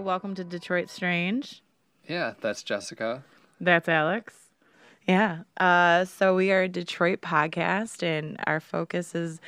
Welcome to Detroit Strange. Yeah, that's Jessica. That's Alex. Yeah. Uh, so, we are a Detroit podcast, and our focus is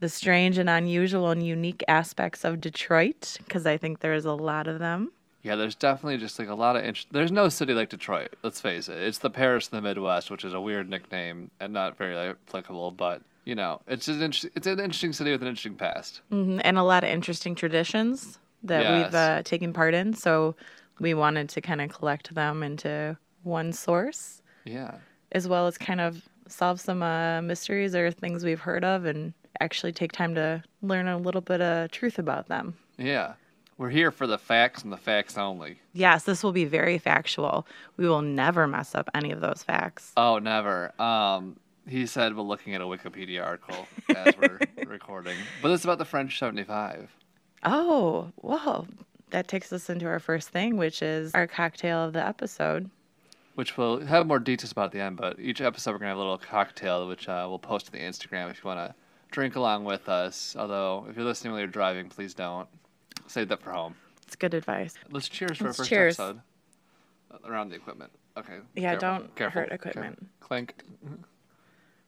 the strange and unusual and unique aspects of Detroit because I think there's a lot of them. Yeah, there's definitely just like a lot of int- there's no city like Detroit. Let's face it, it's the Paris of the Midwest, which is a weird nickname and not very applicable. But you know, it's an inter- it's an interesting city with an interesting past. hmm And a lot of interesting traditions that Yes. we've uh, taken part in. So, we wanted to kind of collect them into one source Yeah, as well as kind of solve some uh, mysteries or things we've heard of and actually take time to learn a little bit of truth about them. yeah. We're here for the facts and the facts only. Yes, this will be very factual. We will never mess up any of those facts. Oh, never. Um, he said we're looking at a Wikipedia article as we're recording, but it's about the French seventy-five. Oh, well, that takes us into our first thing, which is our cocktail of the episode. which we'll have more details about at the end. But each episode, we're gonna have a little cocktail, which uh, we'll post to the Instagram if you want to drink along with us. Although, if you're listening while you're driving, please don't. Save that for home. It's good advice. Let's cheers for Let's our first cheers. episode. Around the equipment. Okay. Yeah, careful, don't careful, hurt okay. equipment. Clink.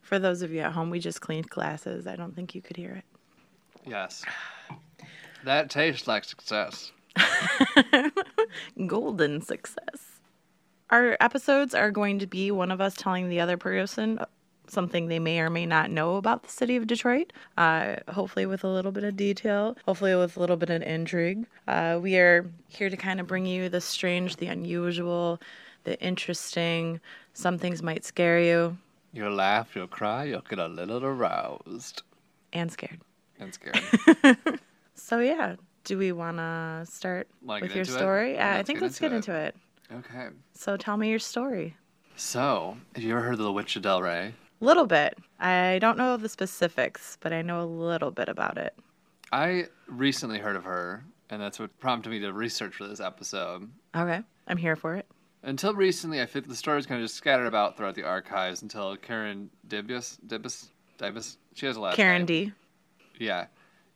For those of you at home, we just cleaned glasses. I don't think you could hear it. Yes. That tastes like success. golden success. Our episodes are going to be one of us telling the other person something they may or may not know about the city of Detroit, uh, hopefully with a little bit of detail, hopefully with a little bit of intrigue. Uh, we are here to kind of bring you the strange, the unusual, the interesting. Some things might scare you You'll laugh, you'll cry, you'll get a little aroused and scared. and scared. So, yeah. Do we want to start Wanna with get your into it? story? Yeah, I Let's think get let's get into into it. okay. So, tell me your story. So, have you ever heard of the Witch of Delray? A little bit. I don't know the specifics, but I know a little bit about it. I recently heard of her, and that's what prompted me to research for this episode. Okay. I'm here for it. Until recently, I think the story was kind of just scattered about throughout the archives until Karen Dybis, Dybis, Dybis, she has a last Karen name. D. Yeah.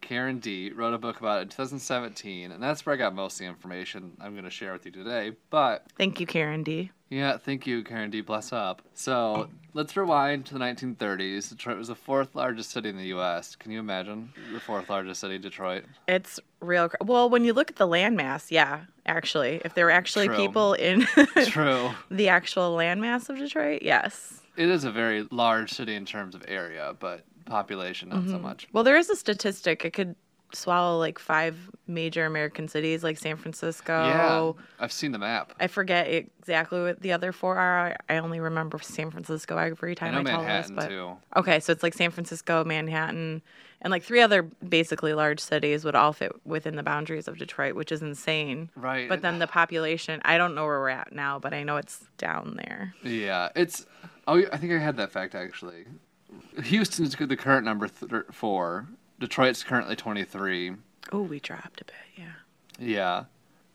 Karen D wrote a book about it in 2017, and that's where I got most of the information I'm going to share with you today. But Thank you, Karen D. yeah, thank you, Karen D. Bless up. So let's rewind to the 1930s. Detroit was the fourth largest city in the U.S. Can you imagine the fourth largest city, Detroit? It's real. Cr- well, when you look at the landmass, yeah, actually, if there were actually True. people in True. the actual landmass of Detroit, yes. It is a very large city in terms of area, but population not so mm-hmm. much. Well, there is a statistic. It could swallow like five major American cities, like San Francisco. Yeah, I've seen the map. I forget exactly what the other four are. I- I only remember San Francisco every I time know I, tell this. Manhattan But too. Okay, so it's like San Francisco, Manhattan, and like three other basically large cities would all fit within the boundaries of Detroit, which is insane. Right. But then the population, I don't know where we're at now, but I know it's down there. Yeah, it's. Oh, I think I had that fact actually. Houston's the current number th- four. Detroit's currently 23. Oh, we dropped a bit, yeah. Yeah.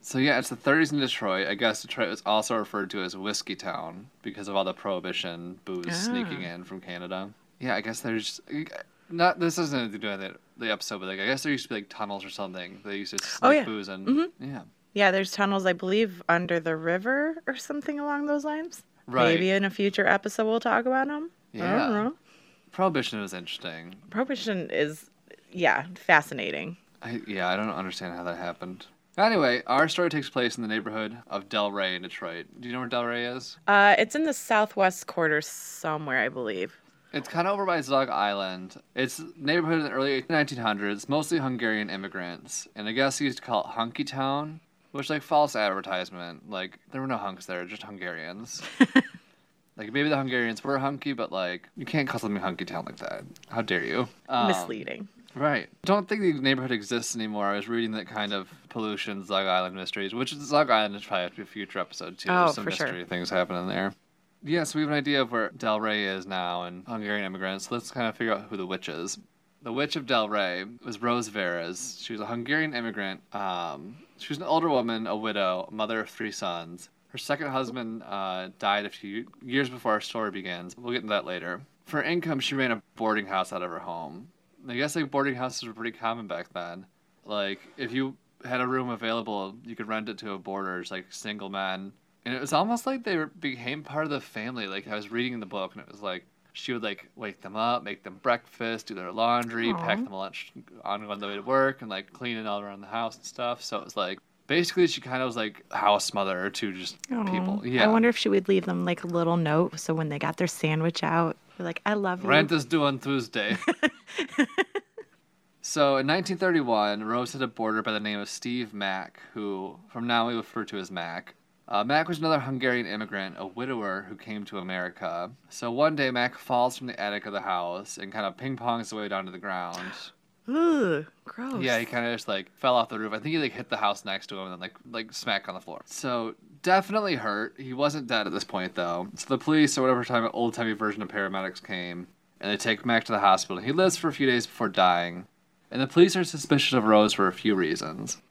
So yeah, it's the 30s in Detroit. I guess Detroit was also referred to as Whiskey Town because of all the prohibition booze sneaking Ah. in from Canada. Yeah, I guess there's not. This doesn't have to do with the episode, but like I guess there used to be like tunnels or something. They used to sneak Oh, yeah. booze in. Mhm. Yeah. Yeah, there's tunnels, I believe, under the river or something along those lines. Right. Maybe in a future episode we'll talk about them. I Yeah. Prohibition was interesting. Prohibition is, yeah, fascinating. I, yeah, I don't understand how that happened. Anyway, our story takes place in the neighborhood of Delray in Detroit. Do you know where Delray is? Uh, it's in the southwest quarter somewhere, I believe. It's kind of over by Zug Island. It's a neighborhood in the early 1900s, mostly Hungarian immigrants, and I guess you used to call it Hunky Town, which like false advertisement. Like there were no hunks there, just Hungarians. like maybe the Hungarians were hunky, but like you can't call something Hunky Town like that. How dare you? Um, Misleading. Right. Don't think the neighborhood exists anymore. I was reading that kind of pollution, Zug Island mysteries, which Zug Island is probably to be a future episode too. Oh, There's some for sure. mystery things happening there. Yeah, so we have an idea of where Delray is now and Hungarian immigrants. Let's kind of figure out who the witch is. The witch of Delray was Rose Veres. She was a Hungarian immigrant. Um, she was an older woman, a widow, mother of three sons. Her second husband uh, died a few years before our story begins. We'll get into that later. For income, she ran a boarding house out of her home. I guess like boarding houses were pretty common back then. Like if you had a room available. You could rent it to a boarders, like single men, and it was almost like they were, became part of the family. Like I was reading the book, and it was like she would like wake them up, make them breakfast, do their laundry, Aw. pack them lunch on on the way to work, and like cleaning all around the house and stuff. So it was like basically she kind of was like house mother to just people. Yeah. I wonder if she would leave them like a little note so when they got their sandwich out, they're like, I love you. Rent is due on Tuesday. so in 1931, Rose had a boarder by the name of Steve Mack, who from now we refer to as Mack. Uh, Mack was another Hungarian immigrant, a widower who came to America. So one day, Mack falls from the attic of the house and kind of ping pongs his way down to the ground. Ugh, gross. Yeah, he kind of just like fell off the roof. I think he like hit the house next to him and then like like smack on the floor. So definitely hurt. He wasn't dead at this point though. So the police or whatever time an old timey version of paramedics came and they take Mac to the hospital. He lives for a few days before dying, and the police are suspicious of Rose for a few reasons.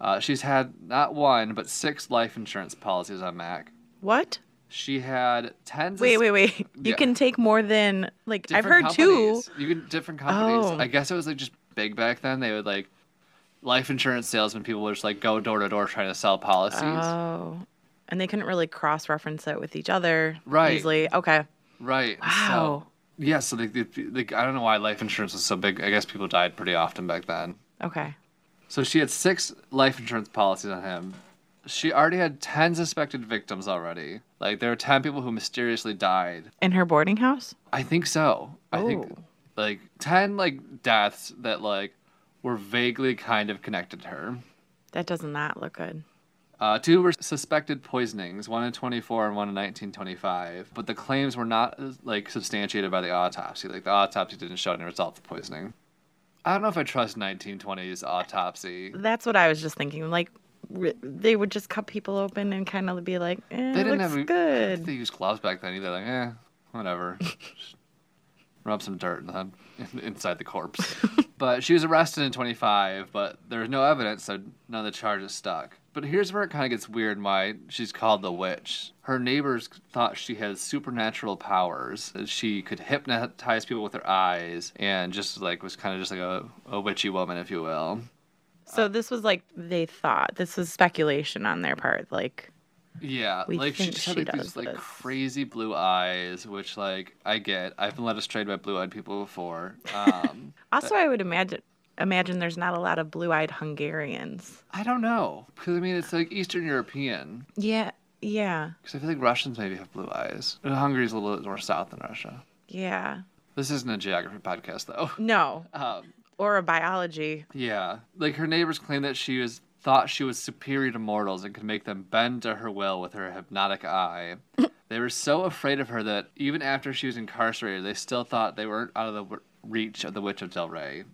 Uh, she's had not one but six life insurance policies on Mac. What? She had tens. Wait, wait, wait. You Yeah. can take more than like I've different heard two. You can different companies. Oh. I guess it was like just big back then. They would like life insurance salesmen. People would just like go door to door trying to sell policies. Oh. And they couldn't really cross reference it with each other Right. easily. Okay. right. Wow. So yeah. So like, the, the, I don't know why life insurance was so big. I guess people died pretty often back then. Okay. So she had six life insurance policies on him. She already had ten suspected victims already. Like there were ten people who mysteriously died. In her boarding house? I think so. I think Oh. like 10 like deaths that like were vaguely kind of connected to her. That does not look good. Uh, two were suspected poisonings, one in 24 and one in 1925, but the claims were not like substantiated by the autopsy. Like the autopsy didn't show any results of poisoning. I don't know if I trust 1920s autopsy. That's what I was just thinking. Like they would just cut people open and kind of be like, eh, They didn't looks have good. they used gloves back then either. Like, eh, whatever. Rub some dirt inside the corpse. but she was arrested in 25, but there was no evidence, so none of the charges stuck. But here's where it kind of gets weird and why she's called the witch. Her neighbors thought she had supernatural powers. That she could hypnotize people with her eyes and just like was kind of just like a, a witchy woman, if you will. So this was like they thought. This was speculation on their part. Like, Yeah, We like she just had like, these does like crazy blue eyes, which like I get. I've been led astray by blue-eyed people before. Um, also, I would imagine imagine there's not a lot of blue-eyed Hungarians. I don't know because I mean it's like Eastern European. Yeah, yeah, Because I feel like Russians maybe have blue eyes. And Hungary's a little bit more south than Russia. yeah. This isn't a geography podcast though. No, Um, or a biology. yeah, like her neighbors claim that she was thought she was superior to mortals and could make them bend to her will with her hypnotic eye. they were so afraid of her that even after she was incarcerated, they still thought they weren't out of the w- reach of the Witch of Delray.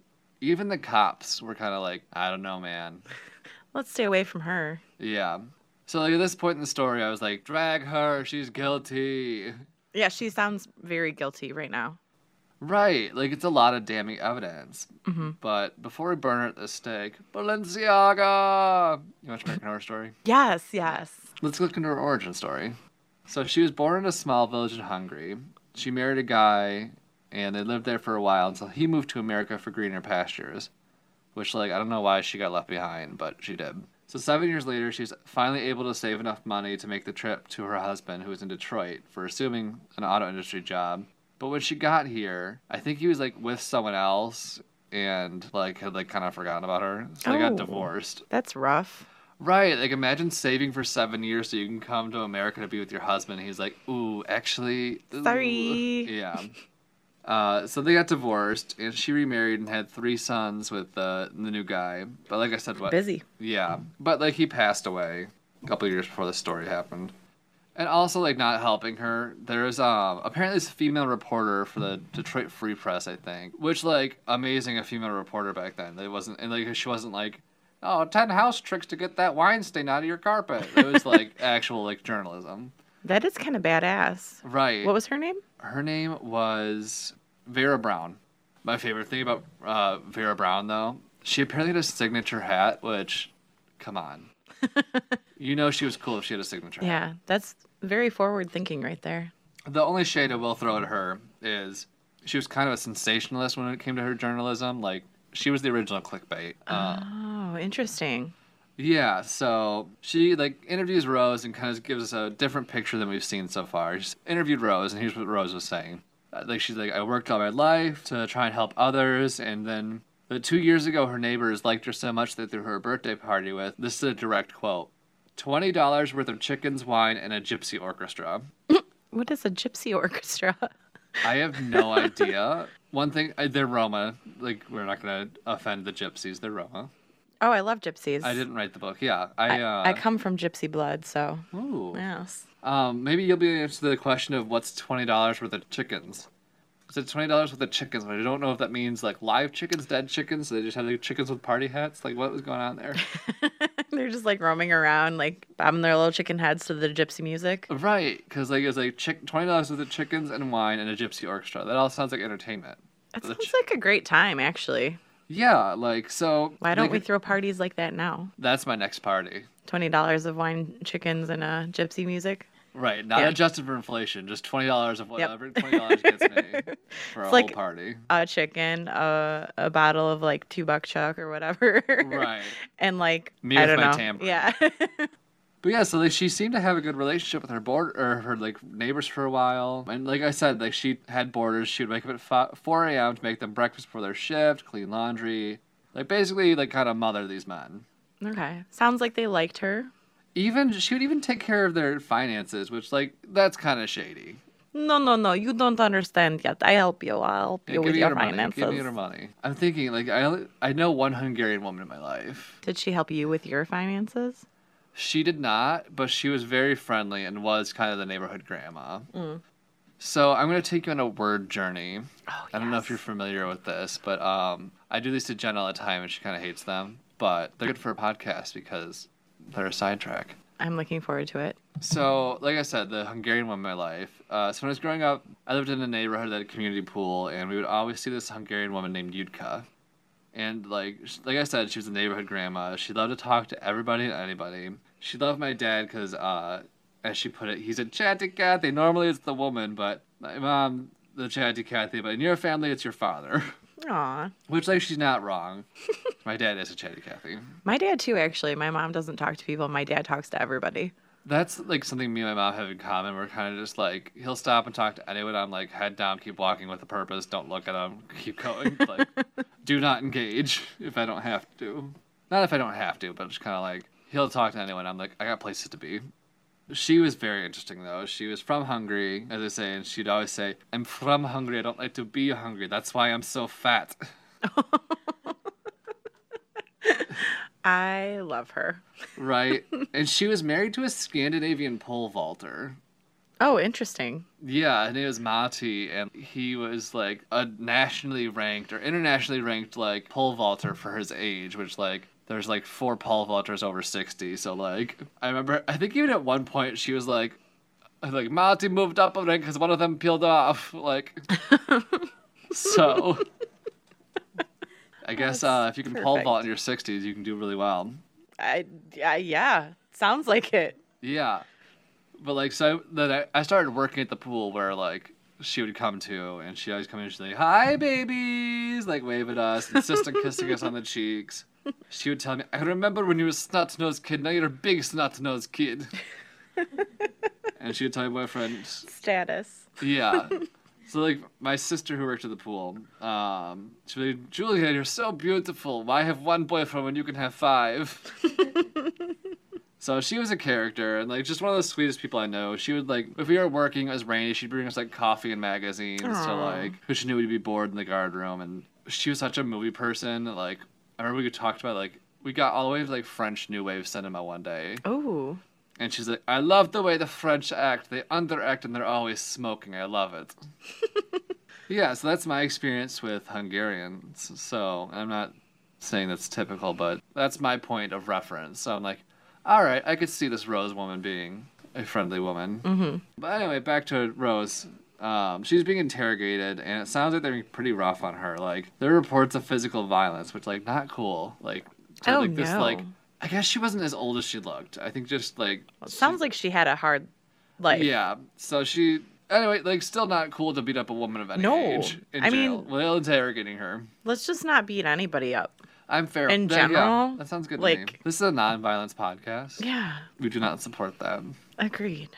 Even the cops were kind of like, I don't know, man. Let's stay away from her. Yeah. So like at this point in the story, I was like, drag her, she's guilty. Yeah, she sounds very guilty right now. Right, like it's a lot of damning evidence. hmm But before we burn her at the stake, Balenciaga. You watch American Horror Story? Yes, yes. Let's look into her origin story. So she was born in a small village in Hungary. She married a guy, and they lived there for a while until he moved to America for greener pastures. Which, like, I don't know why she got left behind, but she did. So seven years later, she's finally able to save enough money to make the trip to her husband, who was in Detroit, for assuming an auto industry job. But when she got here, I think he was like with someone else and like had like kind of forgotten about her. So they Oh. got divorced. That's rough. Right, like imagine saving for seven years so you can come to America to be with your husband. He's like, ooh, actually, ooh." Sorry. Yeah. Uh, so they got divorced, and she remarried and had three sons with uh, the new guy. But like I said, what? Busy. Yeah, but like he passed away a couple of years before the story happened. And also, like not helping her, there's um apparently this female reporter for the Detroit Free Press, I think, which like amazing a female reporter back then. It wasn't and like she wasn't like, oh, 10 house tricks to get that wine stain out of your carpet. It was like actual like journalism. That is kind of badass. Right. What was her name? Her name was Vera Brown. My favorite thing about uh, Vera Brown, though, she apparently had a signature hat, which, come on. you know she was cool if she had a signature hat. Yeah, that's very forward thinking right there. The only shade I will throw at her is she was kind of a sensationalist when it came to her journalism. Like, she was the original clickbait. Uh, oh, interesting. Yeah, so she like interviews Rose and kind of gives us a different picture than we've seen so far. She interviewed Rose, and here's what Rose was saying. Uh, Like she's like, I worked all my life to try and help others, and then but two years ago, her neighbors liked her so much they threw her a birthday party with. This is a direct quote: twenty dollars worth of chickens, wine, and a gypsy orchestra. What is a gypsy orchestra? I have no idea. One thing, uh, they're Roma. Like we're not gonna offend the gypsies. They're Roma. Oh, I love gypsies. I didn't write the book. Yeah, I. I, uh, I come from gypsy blood, so Ooh. yes. Um, maybe you'll be able to answer the question of what's twenty dollars worth of chickens. Is it twenty dollars worth of chickens? But I don't know if that means like live chickens, dead chickens. So they just have like chickens with party hats. Like what was going on there? They're just like roaming around, like bobbing their little chicken heads to the gypsy music. right, because like it's like chick- twenty dollars worth of chickens and wine and a gypsy orchestra. That all sounds like entertainment. That The sounds ch- like a great time, actually. Yeah, like so. Why don't we throw parties like that now? That's my next party. Twenty dollars of wine, chickens, and uh, gypsy music. Right, not Yeah. adjusted for inflation. Just twenty dollars of whatever twenty dollars gets me for a whole party. A chicken, a a bottle of like two buck chuck or whatever. Right. and like Me I with don't my know. tambourine. Yeah. But yeah, so like she seemed to have a good relationship with her board or her like neighbors for a while. And like I said, like she had boarders. She would wake up at 4 a.m. to make them breakfast before their shift, clean laundry, like basically like kind of mother these men. okay. Sounds like they liked her. Even she would even take care of their finances, which like that's kind of shady. No, no, no. You don't understand yet. I help you. I'll help Yeah, you give with your your money. finances. Give me your money. I'm thinking like I I know one Hungarian woman in my life. Did she help you with your finances? She did not, but she was very friendly and was kind of the neighborhood grandma. Mm. So I'm gonna take you on a word journey. Oh, I don't know if you're familiar with this, but um, I do these to Jen all the time, and she kind of hates them. But they're good for a podcast because they're a sidetrack. I'm looking forward to it. So, like I said, the Hungarian woman in my life. Uh, so when I was growing up, I lived in a neighborhood that had a community pool, and we would always see this Hungarian woman named Yudka. And like, like I said, she was a neighborhood grandma. She loved to talk to everybody and anybody. She loved my dad because, uh, as she put it, he's a chatty Cathy. Normally it's the woman, but my mom, the chatty Cathy. But in your family, it's your father. Aw. Which, like, she's not wrong. my dad is a chatty Cathy. My dad too, actually. My mom doesn't talk to people. My dad talks to everybody. That's like something me and my mom have in common. We're kind of just like he'll stop and talk to anyone. I'm like head down, keep walking with a purpose. Don't look at him. Keep going. Like, do not engage if I don't have to. Not if I don't have to, but just kind of like he'll talk to anyone. I'm like I got places to be. She was very interesting though. She was from Hungary, as I say, and she'd always say, "I'm from Hungary. I don't like to be hungry. That's why I'm so fat." I love her. right? and she was married to a Scandinavian pole vaulter. Oh, interesting. Yeah, his name was Mati, and he was like a nationally ranked or internationally ranked like pole vaulter for his age, which like there's like four pole vaulters over sixty. So like I remember, I think even at one point she was like, like Mati moved up a rank because one of them peeled off. Like, so I guess uh, if you can pole perfect. vault in your sixties, you can do really well. I, I yeah. Sounds like it. Yeah. But like so then I, I started working at the pool where like she would come to and she always come in and she's like, Hi babies like wave at us, insistent kissing us on the cheeks. She would tell me, I remember when you were a snot nosed kid, now you're a big snot nosed kid. and she would tell my boyfriend Status. Yeah. So like my sister who worked at the pool, um, she was like, Julia, you're so beautiful. Why have one boyfriend when you can have five? so she was a character and like just one of the sweetest people I know. She would like if we were working, it was rainy, she'd bring us like coffee and magazines to like because she knew we'd be bored in the guard room and she was such a movie person. Like I remember we talked about like we got all the way to like French New Wave cinema one day. Oh. And she's like, I love the way the French act. They underact and they're always smoking. I love it. yeah, so that's my experience with Hungarians. So I'm not saying that's typical, but that's my point of reference. So I'm like, all right, I could see this Rose woman being a friendly woman. Mm-hmm. But anyway, back to Rose. Um, she's being interrogated, and it sounds like they're being pretty rough on her. Like there are reports of physical violence, which like not cool. Like, to, Oh, like this no. like I guess she wasn't as old as she looked. I think just like Well, sounds like she had a hard life. yeah. So she anyway, like still not cool to beat up a woman of any No, age in I jail mean- while interrogating her. Let's just not beat anybody up. I'm fair. In that- yeah, general, that sounds good to like- me. This is a non-violence podcast. Yeah, We do not support that. agreed.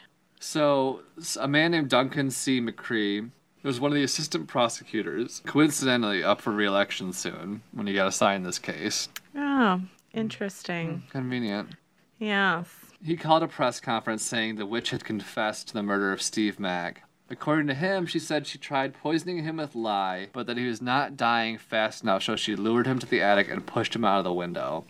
So, a man named Duncan C. McCrea was one of the assistant prosecutors, coincidentally up for re-election soon when he got assigned this case. Oh, interesting. Hmm, convenient. Yes. He called a press conference saying the witch had confessed to the murder of Steve Mack. According to him, she said she tried poisoning him with lye, but that he was not dying fast enough, so she lured him to the attic and pushed him out of the window.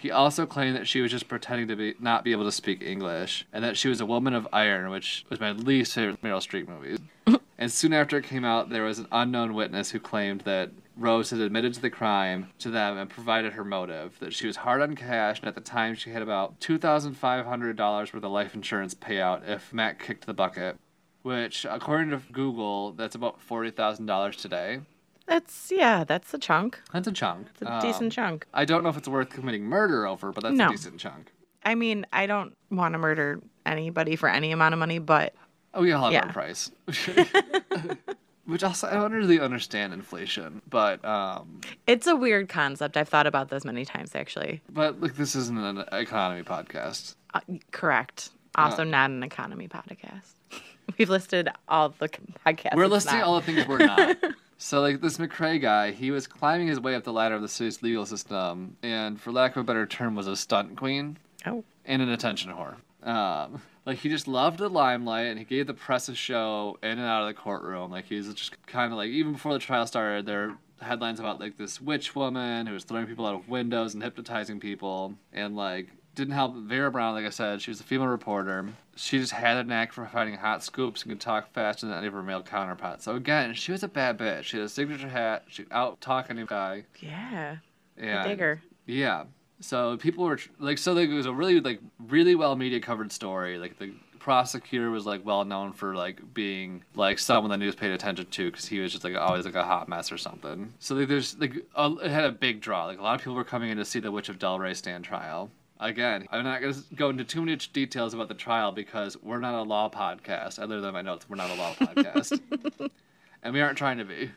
He also claimed that she was just pretending to be not be able to speak English, and that she was a woman of iron, which was my least favorite Meryl Streep movie. and soon after it came out, there was an unknown witness who claimed that Rose had admitted to the crime to them and provided her motive. That she was hard on cash, and at the time she had about two thousand five hundred dollars worth of life insurance payout if Matt kicked the bucket. Which, according to Google, that's about forty thousand dollars today. That's yeah, that's a chunk. That's a chunk. It's a Um, decent chunk. I don't know if it's worth committing murder over, but that's No. a decent chunk. I mean, I don't want to murder anybody for any amount of money, but Oh, we all have Yeah. our price. Which also, I don't really understand inflation, but um, it's a weird concept. I've thought about this many times actually. but like this isn't an economy podcast. Uh, correct. Also, not an economy podcast. We've listed all the podcasts. We're listing all the things we're not. So like this McCrea guy, he was climbing his way up the ladder of the city's legal system, and for lack of a better term, was a stunt queen Oh, and an attention whore. Um, like he just loved the limelight, and he gave the press a show in and out of the courtroom. Like he was just kind of like even before the trial started, there were headlines about like this witch woman who was throwing people out of windows and hypnotizing people, and like didn't help Vera Brown. Like I said, she was a female reporter. She just had a knack for finding hot scoops and could talk faster than any of her male counterparts. So again, she was a bad bitch. She had a signature hat. She out talking any guy. yeah. And Digger. yeah. So people were like, so like, it was a really like really well media covered story. Like the prosecutor was like well known for like being like someone the news paid attention to because he was just like always like a hot mess or something. So like there's like a, it had a big draw. Like a lot of people were coming in to see the Witch of Delray stand trial. Again, I'm not going to go into too many details about the trial because we're not a law podcast. Other than my notes, we're not a law podcast, and we aren't trying to be.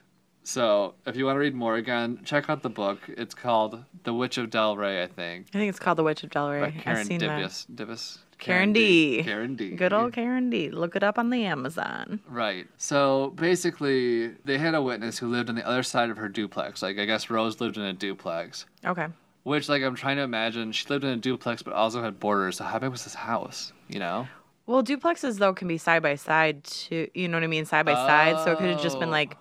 So, if you want to read more, again, check out the book. It's called The Witch of Delray, I think. I think it's called The Witch of Delray. I've Karen. Dibius. Dibius? Karen D. Karen D. Good old Karen D. Look it up on the Amazon. Right. So basically, they had a witness who lived on the other side of her duplex. Like, I guess Rose lived in a duplex. Okay. Which, like, I'm trying to imagine. She lived in a duplex, but also had borders. So, how big was this house? You know? Well, duplexes though can be side by side too. You know what I mean? Side by side. So it could have just been Oh. like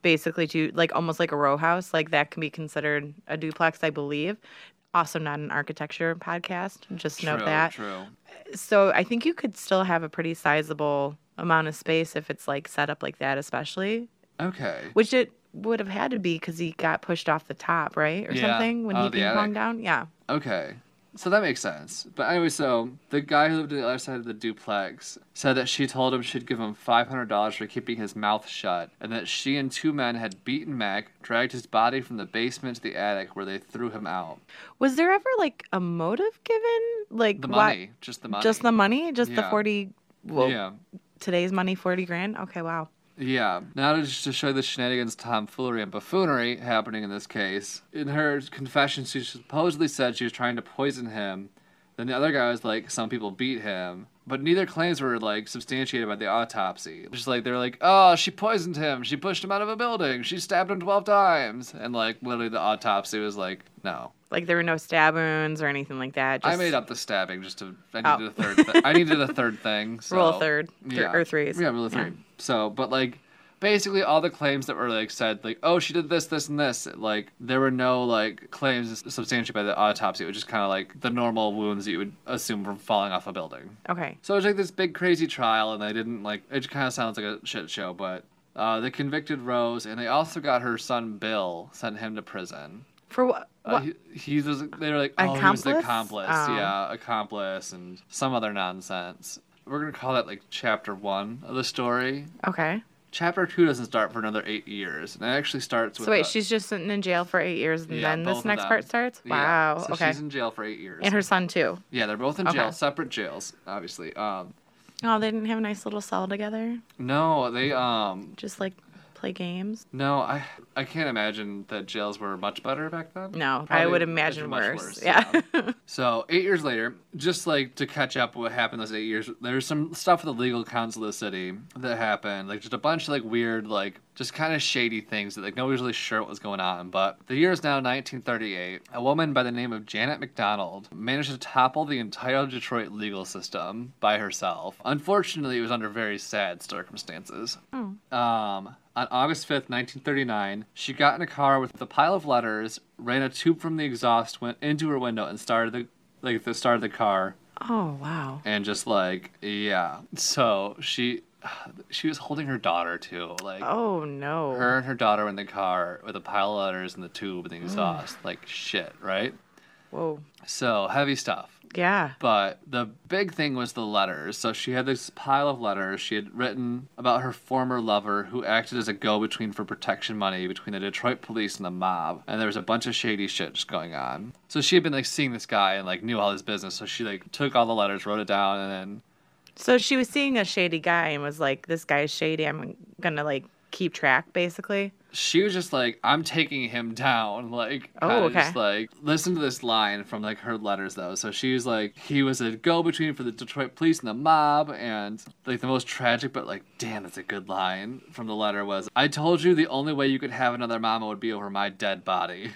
basically two, like almost like a row house. Like that can be considered a duplex, I believe. Also, not an architecture podcast. Just note true, that. True. So I think you could still have a pretty sizable amount of space if it's like set up like that, especially. Okay. Which it would have had to be because he got pushed off the top, right, or Yeah. something when Oh, he ping ponged down. Yeah. Okay. So that makes sense. But anyway, so the guy who lived on the other side of the duplex said that she told him she'd give him $500 for keeping his mouth shut, and that she and two men had beaten Mac, dragged his body from the basement to the attic where they threw him out. Was there ever like a motive given? Like The why- money, just the money. Just the money? Just the 40 well, yeah. today's money 40 grand? Okay, wow. Yeah. Now to just to show the shenanigans, tomfoolery, and buffoonery happening in this case. In her confession, she supposedly said she was trying to poison him. Then the other guy was like, some people beat him. But neither claims were like substantiated by the autopsy. Just like they're like, oh, she poisoned him. She pushed him out of a building. She stabbed him twelve times. And like literally the autopsy was like, no. Like there were no stab wounds or anything like that. Just I made up the stabbing just to. I Oh. needed a third. Th- I needed a third thing. So. rule third th- Yeah. or threes. Yeah, rule three. So, but like, basically all the claims that were like said, like, oh, she did this, this, and this, like, there were no like claims substantiated by the autopsy. It was just kind of like the normal wounds that you would assume from falling off a building. Okay. So it was like this big crazy trial, and they didn't like. It kind of sounds like a shit show, but. Uh, they convicted Rose, and they also got her son Bill, sent him to prison. For what? Uh, he, he was. They were like, oh, he was the Accomplice? accomplice. Oh. Yeah, accomplice, and some other nonsense. We're gonna call that like chapter one of the story. okay. Chapter two doesn't start for another eight years, and it actually starts with. So wait, the- she's just sitting in jail for eight years and Yeah, then this next part starts? Yeah, Wow. so okay. she's in jail for eight years. And her son too. yeah, they're both in Okay. jail, separate jails, obviously. Um, Oh, they didn't have a nice little cell together? no, they um, Just like play games. No, I I can't imagine that jails were much better back then. No, I Probably would much imagine worse, worse. yeah. Yeah. So eight years later, just like to catch up what happened those eight years, there's some stuff with the legal council of the city that happened, like just a bunch of like weird, like just kind of shady things that like nobody's really sure what was going on. But the year is now 1938. A woman by the name of Janet McDonald managed to topple the entire Detroit legal system by herself. Unfortunately, it was under very sad circumstances. Oh. Um, on August 5th, 1939, she got in a car with a pile of letters, ran a tube from the exhaust, went into her window, and started the like the start of the car, oh wow. and just like yeah. So she she was holding her daughter too, like. Oh no. Her and her daughter were in the car with a pile of letters in the tube and the exhaust. like shit, right? Whoa. So heavy stuff. Yeah. But the big thing was the letters. So she had this pile of letters she had written about her former lover who acted as a go between for protection money between the Detroit police and the mob. And there was a bunch of shady shit just going on. So she had been like seeing this guy and like knew all his business. So she like took all the letters, wrote it down, and then So she was seeing a shady guy and was like, "This guy's shady. I'm gonna like keep track, basically." She was just like, I'm taking him down. Like, Oh, okay. Just like, listen to this line from like her letters though. So she was like, he was a go between for the Detroit police and the mob. And like the most tragic, but like, damn, that's a good line from the letter was, I told you the only way you could have another mama would be over my dead body.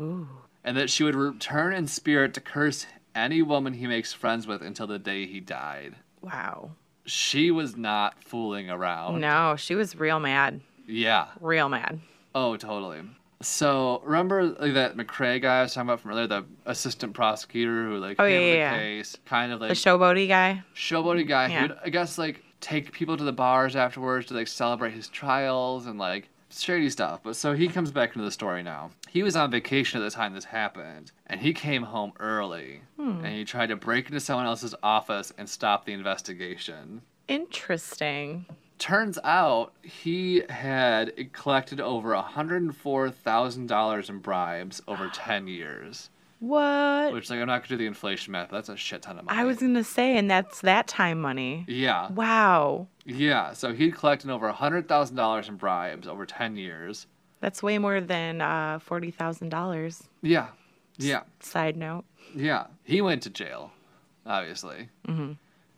Ooh. And that she would return in spirit to curse any woman he makes friends with until the day he died. Wow. She was not fooling around. No, she was real mad. Yeah. Real mad. Oh, totally. So remember like, that McCrea guy I was talking about from earlier, the assistant prosecutor who like Oh, handled yeah, the yeah, case, kind of like The showboaty guy. showboaty guy Yeah. who would I guess like take people to the bars afterwards to like celebrate his trials and like shady stuff. But so he comes back into the story now. He was on vacation at the time this happened, and he came home early Hmm. and he tried to break into someone else's office and stop the investigation. Interesting. Turns out he had collected over $104,000 in bribes over 10 years. What? Which, like, I'm not going to do the inflation math, but that's a shit ton of money. I was gonna say, and that's that time money. Yeah. Wow. Yeah. So he'd collected over $100,000 in bribes over 10 years. That's way more than uh, forty thousand dollars. Yeah. Yeah. Side note. Yeah. He went to jail, obviously. hmm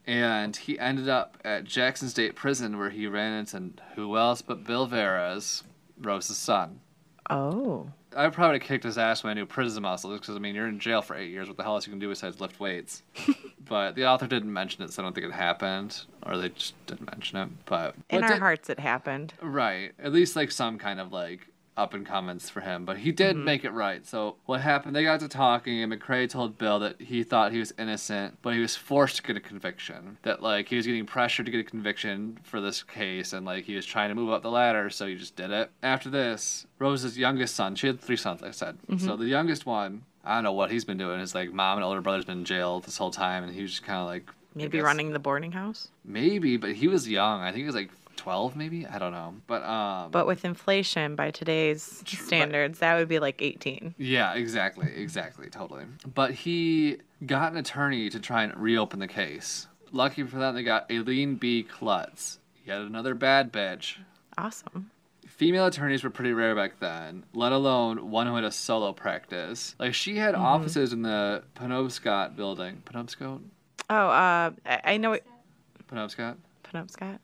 And he ended up at Jackson State Prison where he ran into who else but Bill Veres, Rose's son. Oh. I probably kicked his ass when I knew prison muscles because I mean you're in jail for eight years. What the hell else you can do besides lift weights? but the author didn't mention it, so I don't think it happened, or they just didn't mention it. But In our did- hearts, it happened. right? At least like some kind of like up in comments for him. But he did Mhm. make it right. So what happened? They got to talking, and McCrea told Bill that he thought he was innocent, but he was forced to get a conviction. That like he was getting pressured to get a conviction for this case, and like he was trying to move up the ladder, so he just did it. After this, Rose's youngest son, she had three sons, like I said. So the youngest one. I don't know what he's been doing. His like mom and older brother's been in jail this whole time, and he was just kind of like Maybe running the boarding house. maybe, but he was young. I think he was like twelve, maybe. I don't know, but um. But with inflation, by today's but- standards, that would be like 18. Yeah, exactly, exactly, totally. But he got an attorney to try and reopen the case. Lucky for them, they got Aileen B. Klutz. Yet another bad bitch. Awesome. Female attorneys were pretty rare back then, let alone one who had a solo practice. Like, she had Mhm. offices in the Penobscot building. Penobscot? Oh, uh, I, I know it. Penobscot? Penobscot.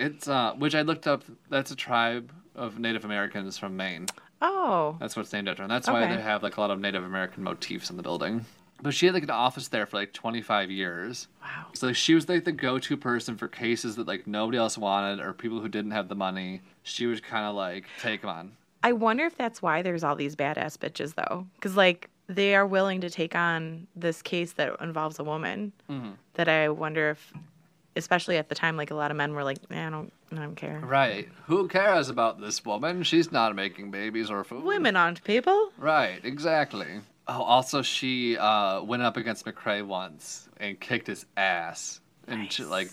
It's, uh, which I looked up, that's a tribe of Native Americans from Maine. Oh, That's what's named after, and that's why Okay. they have like a lot of Native American motifs in the building. But she had like an office there for like 25 years. wow. So like, she was like the go-to person for cases that like nobody else wanted or people who didn't have the money. She would kind of like take them on. I wonder if that's why there's all these badass bitches, though. Because, like, they are willing to take on this case that involves a woman. Mhm. That I wonder if, especially at the time, like, a lot of men were like, eh, I don't, I don't care. Right. Who cares about this woman? She's not making babies or food. Women aren't people. Right. Exactly. Oh, also she uh, went up against McCrea once and kicked his ass, and she, like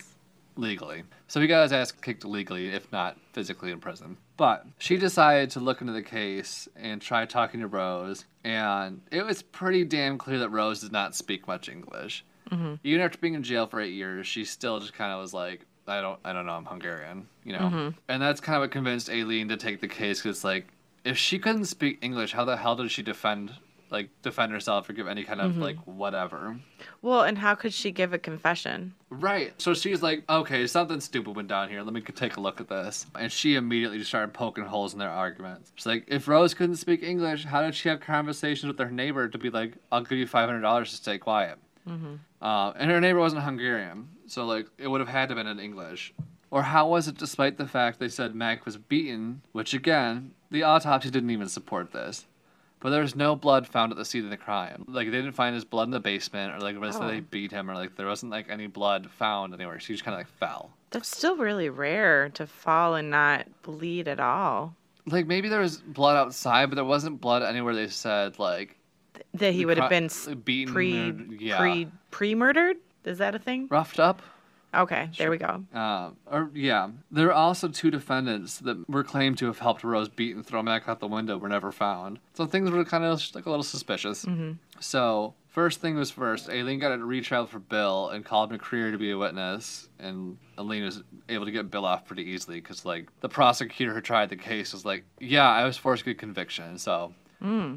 legally. So he got his ass kicked legally, if not physically in prison. But she decided to look into the case and try talking to Rose, and it was pretty damn clear that Rose did not speak much English. Hmm Even after being in jail for eight years, she still just kind of was like, I don't I don't know I'm Hungarian, you know. Mm-hmm. And that's kind of what convinced Aileen to take the case because like if she couldn't speak English, how the hell did she defend like defend herself or give any kind of Mm-hmm. like whatever? Well, and how could she give a confession? Right. So she's like, okay, something stupid went down here. Let me take a look at this. And she immediately just started poking holes in their arguments. She's like, if Rose couldn't speak English, how did she have conversations with her neighbor to be like, I'll give you $500 to stay quiet? Uh, and her neighbor wasn't Hungarian. So, like, it would have had to have been in English. Or how was it despite the fact they said Mac was beaten, which again, the autopsy didn't even support this. But there was no blood found at the scene of the crime. Like they didn't find his blood in the basement, or like Oh. they beat him, or like there wasn't like any blood found anywhere. She just kind of like fell. That's still really rare to fall and not bleed at all. Like maybe there was blood outside, but there wasn't blood anywhere. They said like That he would have been beaten, pre or- yeah, pre pre murdered. Is that a thing? roughed up. Okay, there we go. Uh, or yeah, there are also two defendants that were claimed to have helped Rose beat and throw Mac out the window were never found. So things were kind of like a little suspicious. So first thing was first. Aileen got a retrial for Bill and called McCreer to be a witness, and Aileen was able to get Bill off pretty easily because like the prosecutor who tried the case was like, yeah, I was forced to get conviction, so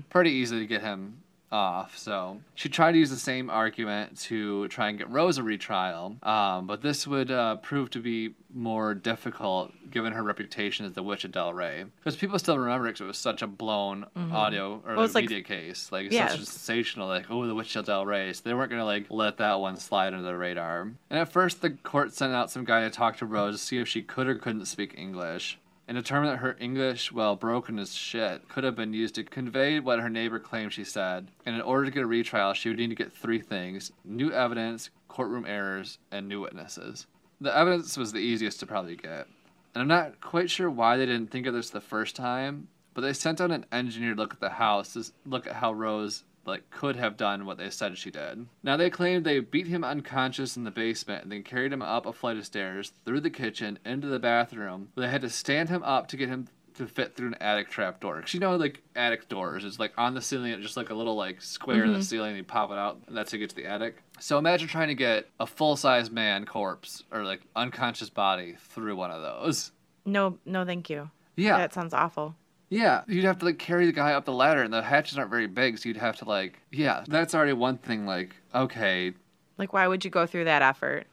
pretty easy to get him off. So she tried to use the same argument to try and get Rose a retrial, um, but this would uh, prove to be more difficult given her reputation as the Witch of Delray. Because people still remember it because it was such a blown audio or Well, it's like, media case. Like, it's Yeah. such a sensational, like, oh, the Witch of Delray. So they weren't going to like let that one slide under the radar. And at first, the court sent out some guy to talk to Rose to see if she could or couldn't speak English and determined that her English, well, broken as shit, could have been used to convey what her neighbor claimed she said. And in order to get a retrial, she would need to get three things new evidence, courtroom errors, and new witnesses. The evidence was the easiest to probably get. And I'm not quite sure why they didn't think of this the first time, but they sent out an engineer to look at the house to look at how Rose like could have done what they said she did. Now they claimed they beat him unconscious in the basement and then carried him up a flight of stairs, through the kitchen, into the bathroom. They had to stand him up to get him to fit through an attic trap door. Cause you know like attic doors, it's like on the ceiling, it's just like a little like square in the mm-hmm. ceiling, and you pop it out, and that's how you get to the attic. So imagine trying to get a full size man corpse or like unconscious body through one of those. No, no, thank you. Yeah. That sounds awful. Yeah, you'd have to like carry the guy up the ladder, and the hatches aren't very big, so you'd have to like, yeah, that's already one thing. Like, okay, Like, why would you go through that effort?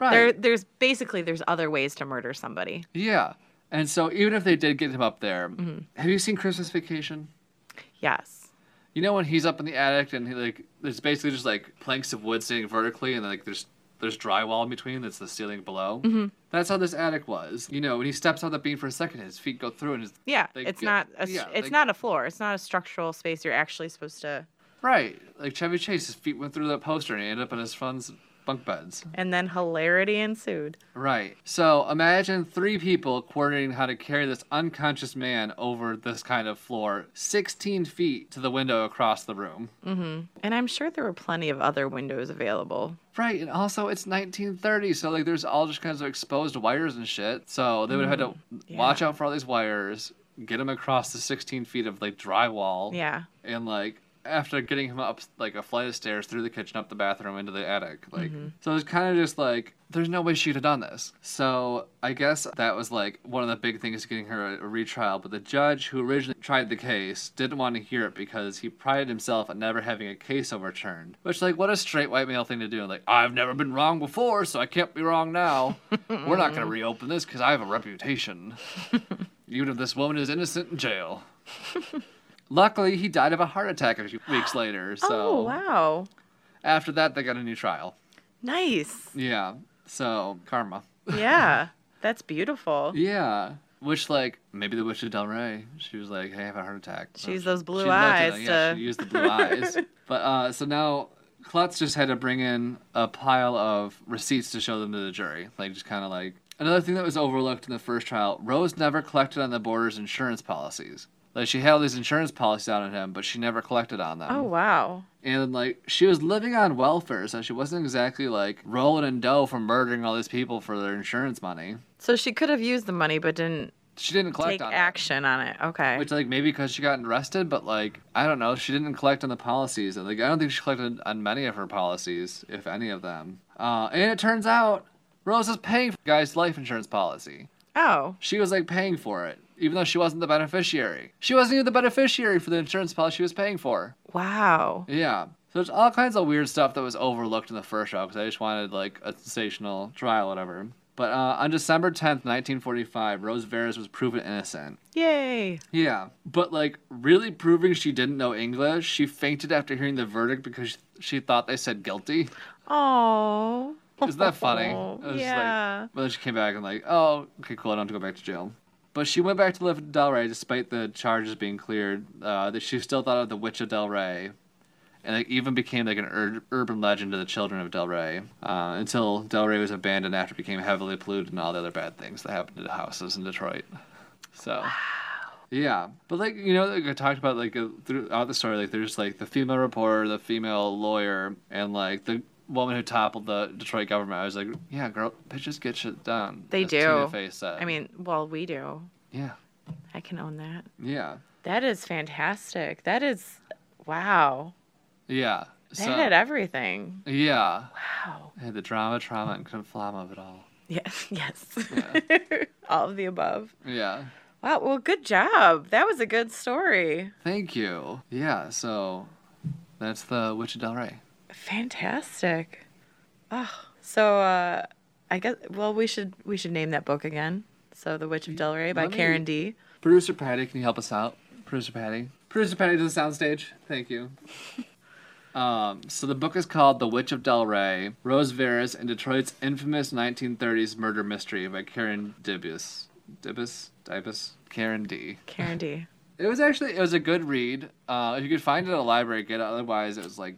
right, There, there's basically there's other ways to murder somebody. yeah. And so even if they did get him up there, mm-hmm. have you seen Christmas Vacation? Yes. You know when he's up in the attic and he like, there's basically just like planks of wood sitting vertically, and like there's there's drywall in between. That's the ceiling below. Mm-hmm. That's how this attic was. You know, when he steps on the beam for a second, his feet go through, and his Yeah, They it's not a, yeah, it's they- not a floor. It's not a structural space you're actually supposed to. right, like Chevy Chase, his feet went through that poster, and he ended up in his son's bunk beds. And then hilarity ensued. Right. So imagine three people coordinating how to carry this unconscious man over this kind of floor, 16 feet to the window across the room. Mm-hmm. And I'm sure there were plenty of other windows available. Right, and also it's 1930, so like there's all just kinds of exposed wires and shit. So they would have had to watch out for all these wires, get them across the 16 feet of like drywall, Yeah. and like after getting him up like a flight of stairs through the kitchen, up the bathroom, into the attic. Like, mm-hmm. so it's kind of just like there's no way she'd have done this. So I guess that was like one of the big things getting her a, a retrial. But the judge who originally tried the case didn't want to hear it because he prided himself on never having a case overturned. Which like what a straight white male thing to do. Like I've never been wrong before, so I can't be wrong now. We're not gonna reopen this because I have a reputation. Even if this woman is innocent in jail. Luckily, he died of a heart attack a few weeks later. So oh wow. after that, they got a new trial. Nice. Yeah. So karma. Yeah. That's beautiful. Yeah. Which like maybe the witch of Delray. She was like, "Hey, I have a heart attack." She used those blue she eyes it, Yeah, she used the blue eyes. But uh, so now Klutz just had to bring in a pile of receipts to show them to the jury. Like just kind of like another thing that was overlooked in the first trial. Rose never collected on the border's insurance policies. Like she had all these insurance policies out on him, but she never collected on them. Oh wow. And like she was living on welfare, so she wasn't exactly like rolling in dough from murdering all these people for their insurance money. So she could have used the money but didn't She didn't collect take on it. action on it. Okay. Which like maybe because she got arrested, but like I don't know, she didn't collect on the policies, and like I don't think she collected on many of her policies, if any of them. Uh, and it turns out Rose is paying for the guy's life insurance policy. Oh. She was like paying for it, even though she wasn't the beneficiary. She wasn't even the beneficiary for the insurance policy she was paying for. Wow. Yeah. So there's all kinds of weird stuff that was overlooked in the first show because I just wanted like a sensational trial, whatever. But uh, on December 10th, 1945, Rose Veres was proven innocent. Yay. Yeah, but like really proving she didn't know English, she fainted after hearing the verdict because she thought they said guilty. Oh. Isn't that funny? Just like- yeah. But then she came back and like, oh, okay, cool, I don't have to go back to jail. But she went back to live in Delray despite the charges being cleared. Uh, that she still thought of the Witch of Delray, and it even became like an ur- urban legend to the children of Delray. Uh, until Delray was abandoned after it became heavily polluted and all the other bad things that happened to the houses in Detroit. So. Yeah, but like you know, like I talked about like uh, throughout the story, like there's like the female reporter, the female lawyer, and like the woman who toppled the Detroit government. I was like, yeah, girl, bitches get shit done. They as do. Said. I mean, well, we do. yeah, I can own that. yeah, That is fantastic. That is, wow. yeah. That So had everything. yeah, Wow. I had the drama, trauma, and conflama of it all. Yes. Yes. Yeah. All of the above. Yeah, Wow. Well, good job. That was a good story. thank you. Yeah, so that's the Witch of Delray. Fantastic. Oh, so uh, I guess well we should we should name that book again. So The Witch of Delray by Let me- Karen D. Producer Patty, can you help us out? Producer Patty. Producer Patty to the soundstage. Thank you. um, so the book is called The Witch of Delray, Rose Veres, and Detroit's infamous 1930s murder mystery by Karen Dybis. Dybis? Dybis? Karen D. Karen D. It was actually, it was a good read. Uh, if you could find it at a library, get it. Otherwise, it was like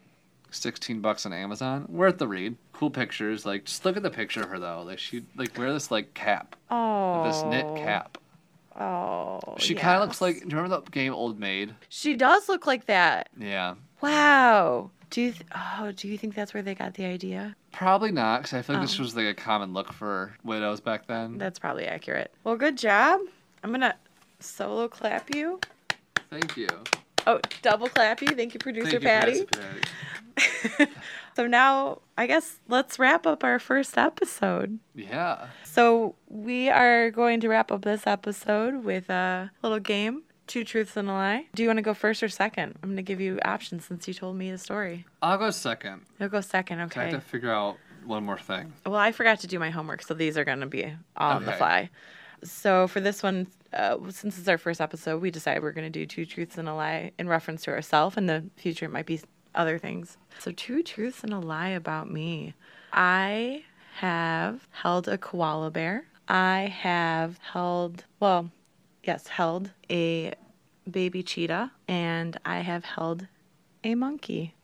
16 bucks on Amazon. Worth the read. Cool pictures. Like, just look at the picture of her, though. Like, she, like, wear this, like, cap. Oh. This knit oh. cap. Oh. She kind of looks like. Do you remember the game Old Maid? She does look like that. Yeah. Wow. Do you? Th- oh, do you think that's where they got the idea? Probably not, because I feel like this Oh. was like a common look for widows back then. That's probably accurate. Well, good job. I'm gonna solo clap you. Thank you. Oh, double clappy. Thank you, producer Thank you, Patty. So now I guess let's wrap up our first episode. Yeah. So we are going to wrap up this episode with a little game, two truths and a lie. Do you want to go first or second? I'm going to give you options since you told me the story. I'll go second. You'll go second, okay. I have to figure out one more thing. Well, I forgot to do my homework, so these are going to be on the fly. So for this one, uh, since it's our first episode, we decided we're going to do two truths and a lie in reference to ourselves. In the future, it might be other things. So two truths and a lie about me. I have held a koala bear. I have held, well, yes, held a baby cheetah, and I have held a monkey.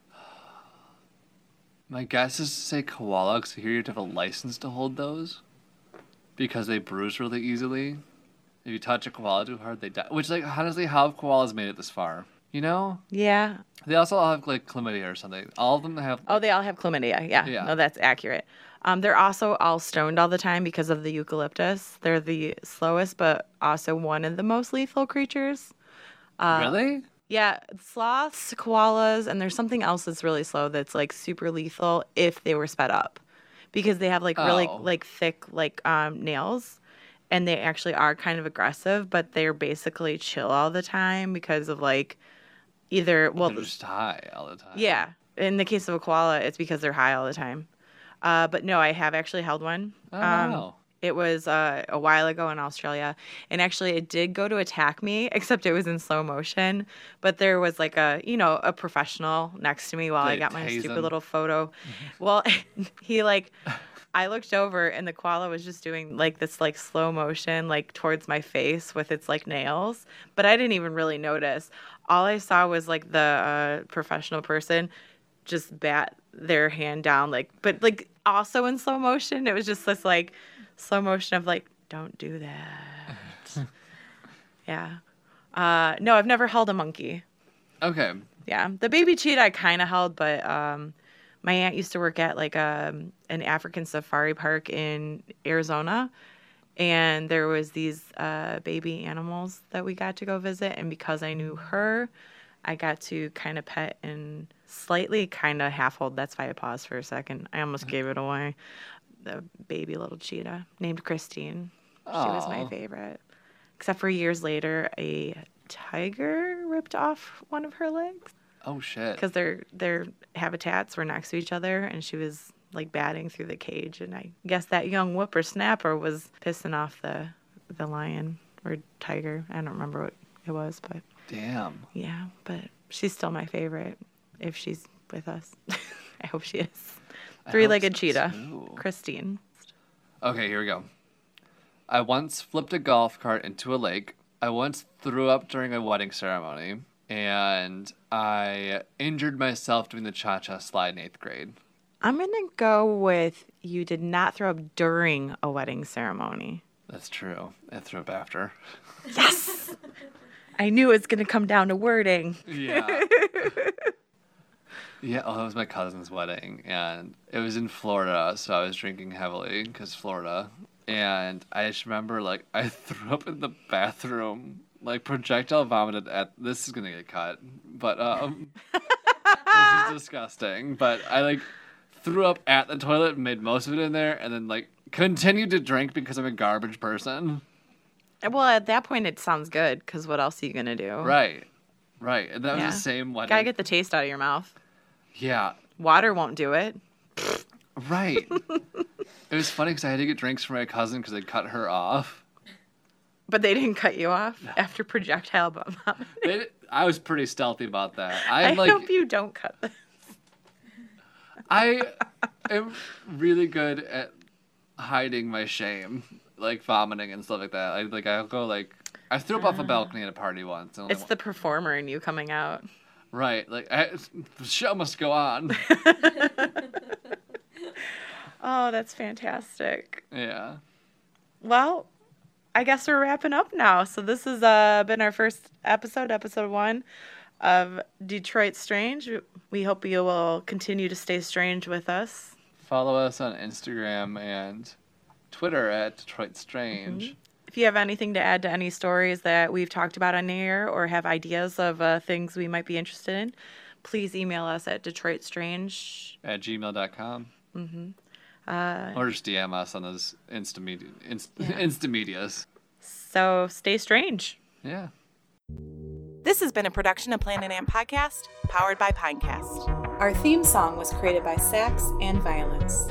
My guess is to say koala, because here you have to have a license to hold those, because they bruise really easily. If you touch a koala too hard, they die. Which, like, honestly, how have koalas made it this far? You know, Yeah. they also all have like chlamydia or something. All of them have. Oh, they all have chlamydia. Yeah. Yeah. No, that's accurate. Um, they're also all stoned all the time because of the eucalyptus. They're the slowest, but also one of the most lethal creatures. Uh, really? Yeah, sloths, koalas, and there's something else that's really slow that's like super lethal if they were sped up, because they have like really Oh. like thick like um, nails, and they actually are kind of aggressive, but they're basically chill all the time because of like either well They're just high all the time. yeah. In the case of a koala, it's because they're high all the time. Uh, but no, I have actually held one. Oh, Um, wow. It was uh, a while ago in Australia. And actually, it did go to attack me, except it was in slow motion. But there was like a, you know, a professional next to me while I Did it got my tase stupid him? little photo. Well, he like, I looked over and the koala was just doing like this like slow motion like towards my face with its like nails, but I didn't even really notice. All I saw was like the uh, professional person just bat their hand down like but like also in slow motion. It was just this like slow motion of like don't do that. yeah. Uh no, I've never held a monkey. Okay. Yeah, the baby cheetah I kind of held, but um, my aunt used to work at like um, an African safari park in Arizona, and there was these uh, baby animals that we got to go visit, and because I knew her, I got to kind of pet and slightly kind of half hold. That's why I paused for a second. I almost gave it away. The baby little cheetah named Christine. She was my favorite. Except for years later, a tiger ripped off one of her legs Oh shit. because their their habitats were next to each other, and she was like batting through the cage. And I guess that young whippersnapper was pissing off the the lion or tiger. I don't remember what it was, but Damn. yeah. But she's still my favorite if she's with us. I hope she is. Three-legged cheetah. Christine. Okay, here we go. I once flipped a golf cart into a lake. I once threw up during a wedding ceremony. And I injured myself doing the cha cha slide in eighth grade. I'm gonna go with you did not throw up during a wedding ceremony. That's true. I threw up after. Yes. I knew it was gonna come down to wording. Yeah. yeah, oh, that was my cousin's wedding. And it was in Florida. So I was drinking heavily because Florida. And I just remember, like, I threw up in the bathroom, like, projectile vomited at. This is going to get cut. But, um. this is disgusting. But I, like, threw up at the toilet made most of it in there. And then, like, continued to drink because I'm a garbage person. Well, at that point, it sounds good because what else are you gonna do? Right. Right. And that Yeah. was the same wedding. Gotta get the taste out of your mouth. Yeah. Water won't do it. Right. it was funny because I had to get drinks for my cousin because they cut her off. But they didn't cut you off after projectile bomb. They, I was pretty stealthy about that. I I'm like, hope you don't cut this. I am really good at hiding my shame, like vomiting and stuff like that. I like I'll go like I threw up off a balcony at a party once. And Ah. It's the performer in you coming out. Right, like I, the show must go on. Oh, that's fantastic. yeah. Well, I guess we're wrapping up now. So this has uh, been our first episode, episode one of Detroit Strange. We hope you will continue to stay strange with us. Follow us on Instagram and Twitter at Detroit Strange. If you have anything to add to any stories that we've talked about on air or have ideas of uh, things we might be interested in, please email us at DetroitStrange. At gmail.com. Uh, Or just DM us on those Insta media, inst, Insta medias. so stay strange. Yeah. This has been a production of Planet Amp Podcast, powered by Pinecast. Our theme song was created by Sax and Violence.